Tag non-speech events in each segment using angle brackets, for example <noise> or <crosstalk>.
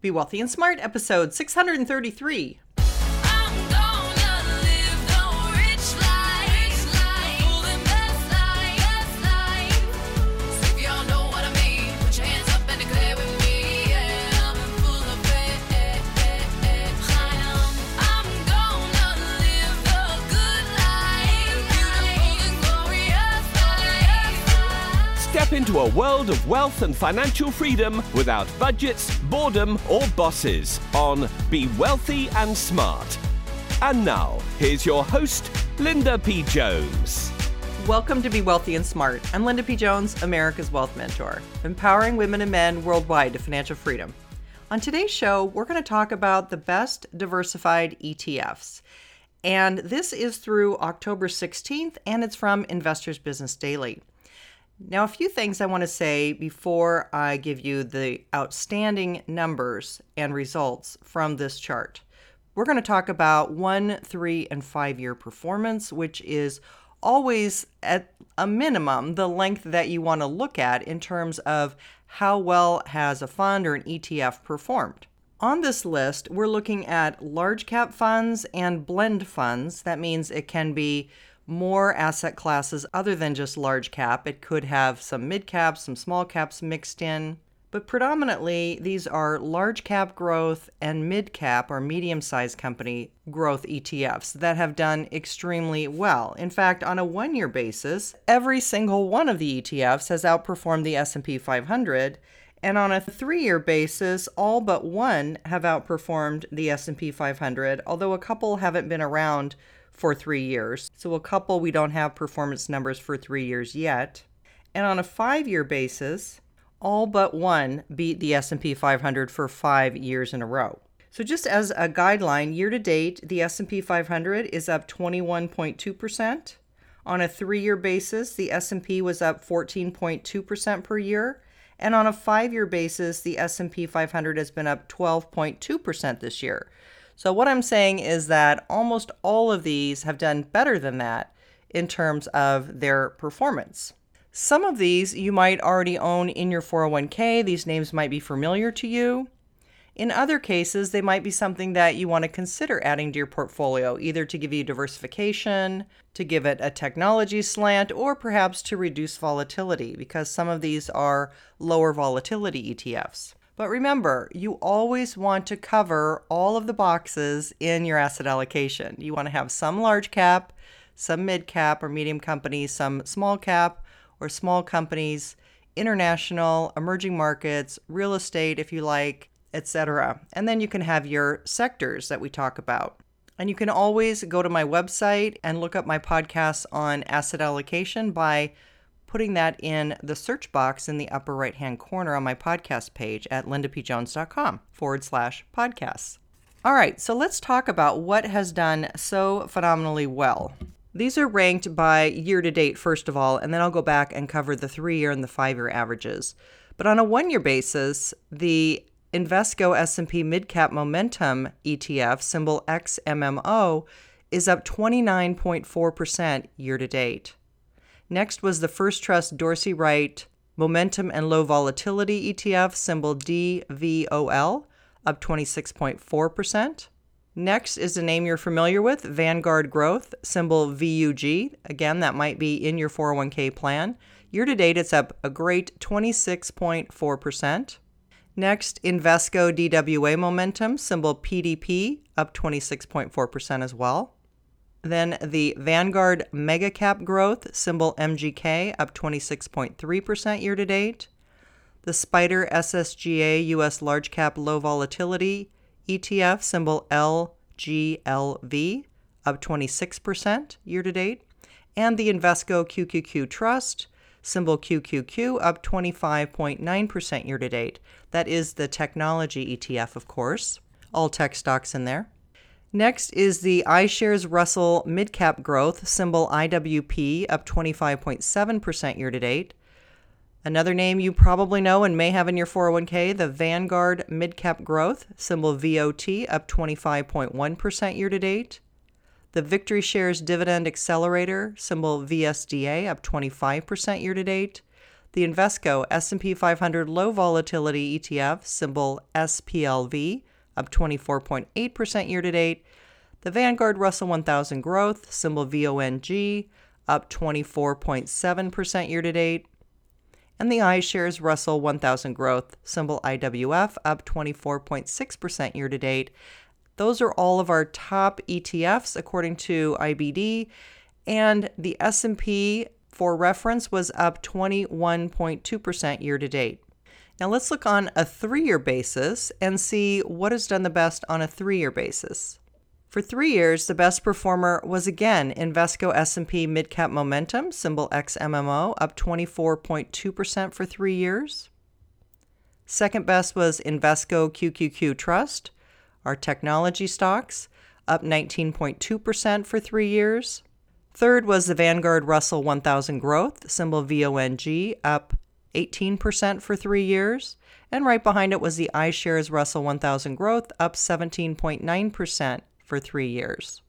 Be Wealthy and Smart, episode 633. Step into a world of wealth and financial freedom without budgets, boredom, or bosses on Be Wealthy and Smart. And now, here's your host, Linda P. Jones. Welcome to Be Wealthy and Smart. I'm Linda P. Jones, America's Wealth Mentor, empowering women and men worldwide to financial freedom. On today's show, we're going to talk about the best diversified ETFs. And this is through October 16th, and it's from Investors Business Daily. Now, a few things I want to say before I give you the outstanding numbers and results from this chart. We're going to talk about one, three, and five year performance, which is always at a minimum the length that you want to look at in terms of how well has a fund or an ETF performed. On this list, we're looking at large cap funds and blend funds. That means it can be more asset classes other than just large cap. It could have some mid caps, some small caps mixed in. But predominantly, these are large cap growth and mid cap or medium sized company growth ETFs that have done extremely well. In fact, on a one year basis, every single one of the ETFs has outperformed the S&P 500 and on a 3-year basis, all but one have outperformed the S&P 500, although a couple haven't been around for 3 years. So a couple we don't have performance numbers for 3 years yet. And on a 5-year basis, all but one beat the S&P 500 for 5 years in a row. So just as a guideline, year to date, the S&P 500 is up 21.2%. On a 3-year basis, the S&P was up 14.2% per year, and on a 5-year basis, the S&P 500 has been up 12.2% this year. So what I'm saying is that almost all of these have done better than that in terms of their performance. Some of these you might already own in your 401k. These names might be familiar to you. In other cases, they might be something that you want to consider adding to your portfolio, either to give you diversification, to give it a technology slant, or perhaps to reduce volatility, because some of these are lower volatility ETFs. But remember, you always want to cover all of the boxes in your asset allocation. You want to have some large cap, some mid cap or medium companies, some small cap or small companies, international, emerging markets, real estate if you like, etc. And then you can have your sectors that we talk about. And you can always go to my website and look up my podcasts on asset allocation by putting that in the search box in the upper right hand corner on my podcast page at lindapjones.com forward slash podcasts. All right, so let's talk about what has done so phenomenally well. These are ranked by year to date, first of all, and then I'll go back and cover the three year and the five year averages. But on a one year basis, the Invesco S&P Midcap Momentum ETF, symbol XMMO, is up 29.4% year to date. Next was the First Trust Dorsey Wright Momentum and Low Volatility ETF, symbol DVOL, up 26.4%. Next is a name you're familiar with, Vanguard Growth, symbol VUG. Again, that might be in your 401k plan. Year to date, it's up a great 26.4%. Next, Invesco DWA Momentum, symbol PDP, up 26.4% as well. Then the Vanguard Mega Cap Growth, symbol MGK, up 26.3% year to date. The SPDR SSGA US Large Cap Low Volatility ETF, symbol LGLV, up 26% year to date. And the Invesco QQQ Trust, symbol QQQ, up 25.9% year to date. That is the technology ETF, of course. All tech stocks in there. Next is the iShares Russell Midcap Growth, symbol IWP, up 25.7% year to date. Another name you probably know and may have in your 401k, the Vanguard Midcap Growth, symbol VOT, up 25.1% year to date. The Victory Shares Dividend Accelerator, symbol VSDA, up 25% year to date. The Invesco S&P 500 Low Volatility ETF, symbol SPLV, up 24.8% year to date. The Vanguard Russell 1000 Growth, symbol VONG, up 24.7% year to date. And the iShares Russell 1000 Growth, symbol IWF, up 24.6% year to date. Those are all of our top ETFs according to IBD, and the S&P for reference was up 21.2% year to date. Now let's look on a 3-year basis and see what has done the best on a 3-year basis. For 3 years, the best performer was again Invesco S&P Midcap Momentum, symbol XMMO, up 24.2% for 3 years. Second best was Invesco QQQ Trust, our technology stocks, up 19.2% for 3 years. Third was the Vanguard Russell 1000 Growth, symbol VONG, up 18% for 3 years. And right behind it was the iShares Russell 1000 Growth, up 17.9% for 3 years.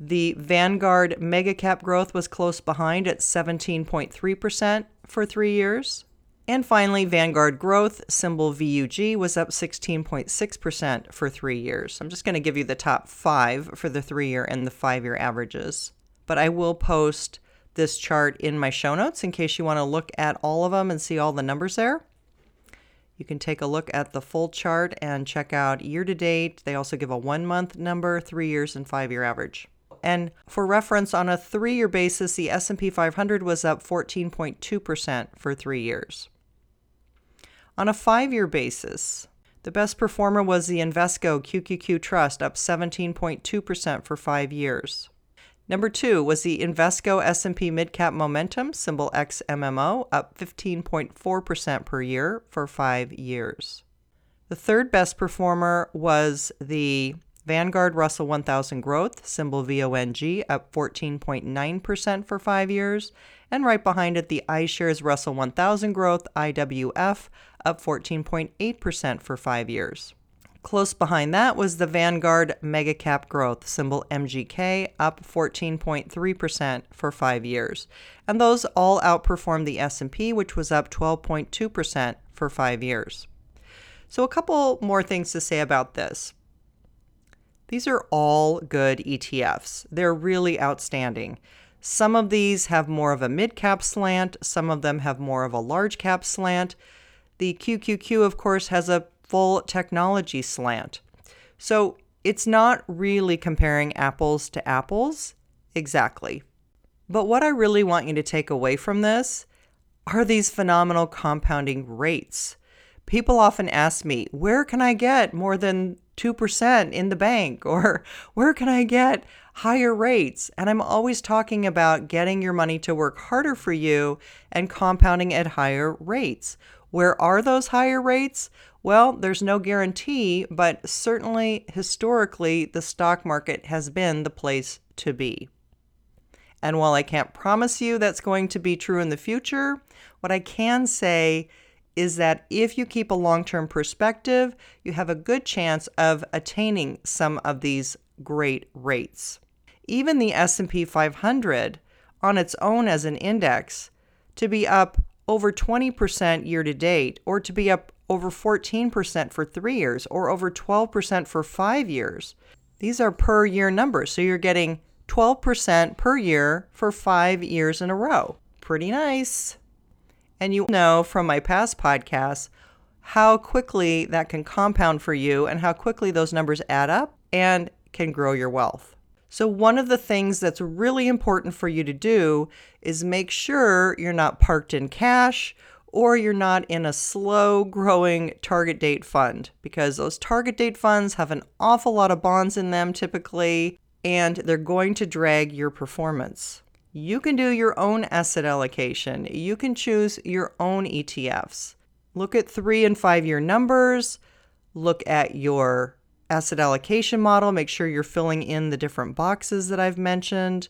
The Vanguard Mega Cap Growth was close behind at 17.3% for 3 years. And finally, Vanguard Growth, symbol VUG, was up 16.6% for 3 years. I'm just going to give you the top 5 for the 3 year and the 5 year averages but I will post this chart in my show notes in case you want to look at all of them and see all the numbers there. You can take a look at the full chart and check out year to date. They also give a one month number, three years, and five year average. And for reference, on a three year basis, the S&P 500 was up 14.2% for three years. On a five year basis, the best performer was the Invesco QQQ Trust, up 17.2% for five years. Number two was the Invesco S&P Midcap Momentum, symbol XMMO, up 15.4% per year for five years. The third best performer was the Vanguard Russell 1000 Growth, symbol VONG, up 14.9% for five years. And right behind it, the iShares Russell 1000 Growth, IWF, up 14.8% for five years. Close behind that was the Vanguard Mega Cap Growth, symbol MGK, up 14.3% for 5 years. And those all outperformed the S&P, which was up 12.2% for 5 years. So a couple more things to say about this. These are all good ETFs. They're really outstanding. Some of these have more of a mid cap slant, some of them have more of a large cap slant. The QQQ, of course, has a full technology slant. So it's not really comparing apples to apples exactly. But what I really want you to take away from this are these phenomenal compounding rates. People often ask me, where can I get more than 2% in the bank? <laughs> Or where can I get higher rates? And I'm always talking about getting your money to work harder for you and compounding at higher rates. Where are those higher rates? Well, there's no guarantee, but certainly historically, the stock market has been the place to be. And while I can't promise you that's going to be true in the future, what I can say is that if you keep a long-term perspective, you have a good chance of attaining some of these great rates. Even the S&P 500 on its own as an index to be up over 20% year to date, or to be up over 14% for three years, or over 12% for five years. These are per year numbers. So you're getting 12% per year for five years in a row. Pretty nice. And you know from my past podcasts how quickly that can compound for you and how quickly those numbers add up and can grow your wealth. So, one of the things that's really important for you to do is make sure you're not parked in cash or you're not in a slow growing target date fund because those target date funds have an awful lot of bonds in them typically and they're going to drag your performance. You can do your own asset allocation, you can choose your own ETFs. Look at three and five year numbers, look at your asset allocation model. Make sure you're filling in the different boxes that I've mentioned,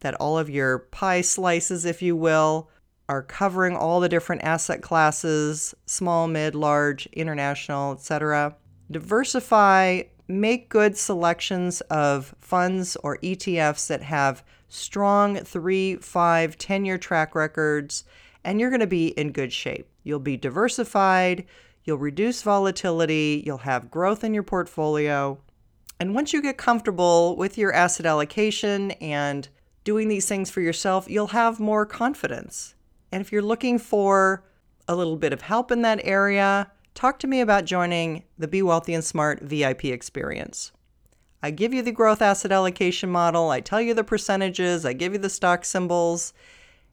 that all of your pie slices, if you will, are covering all the different asset classes small, mid, large, international, etc. Diversify, make good selections of funds or ETFs that have strong three, five, 10 year track records and you're going to be in good shape. You'll be diversified, you'll reduce volatility, you'll have growth in your portfolio. And once you get comfortable with your asset allocation and doing these things for yourself, you'll have more confidence. And if you're looking for a little bit of help in that area, talk to me about joining the Be Wealthy and Smart VIP experience. I give you the growth asset allocation model, I tell you the percentages, I give you the stock symbols,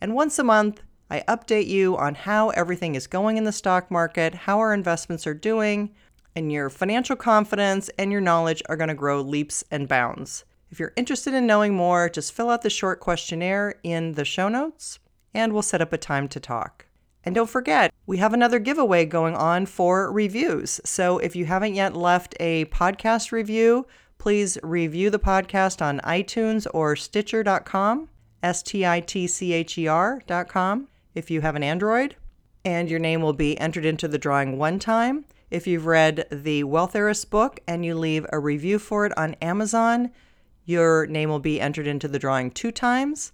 and once a month, I update you on how everything is going in the stock market, how our investments are doing, and your financial confidence and your knowledge are going to grow leaps and bounds. If you're interested in knowing more, just fill out the short questionnaire in the show notes and we'll set up a time to talk. And don't forget, we have another giveaway going on for reviews. So if you haven't yet left a podcast review, please review the podcast on iTunes or Stitcher.com, S T I T C H E R.com if you have an Android. And your name will be entered into the drawing one time. If you've read the Wealth Heiress book and you leave a review for it on Amazon, your name will be entered into the drawing two times.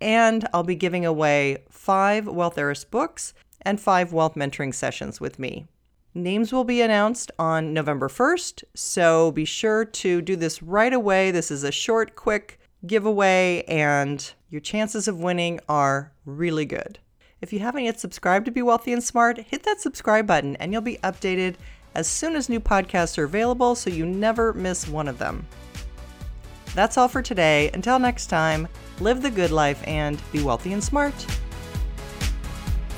And I'll be giving away five Wealth Heiress books and five wealth mentoring sessions with me. Names will be announced on November 1st, so be sure to do this right away. This is a short, quick giveaway, and your chances of winning are really good. If you haven't yet subscribed to Be Wealthy and Smart, hit that subscribe button and you'll be updated as soon as new podcasts are available so you never miss one of them. That's all for today. Until next time, live the good life and be wealthy and smart.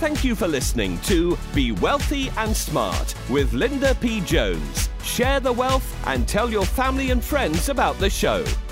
Thank you for listening to Be Wealthy and Smart with Linda P. Jones. Share the wealth and tell your family and friends about the show.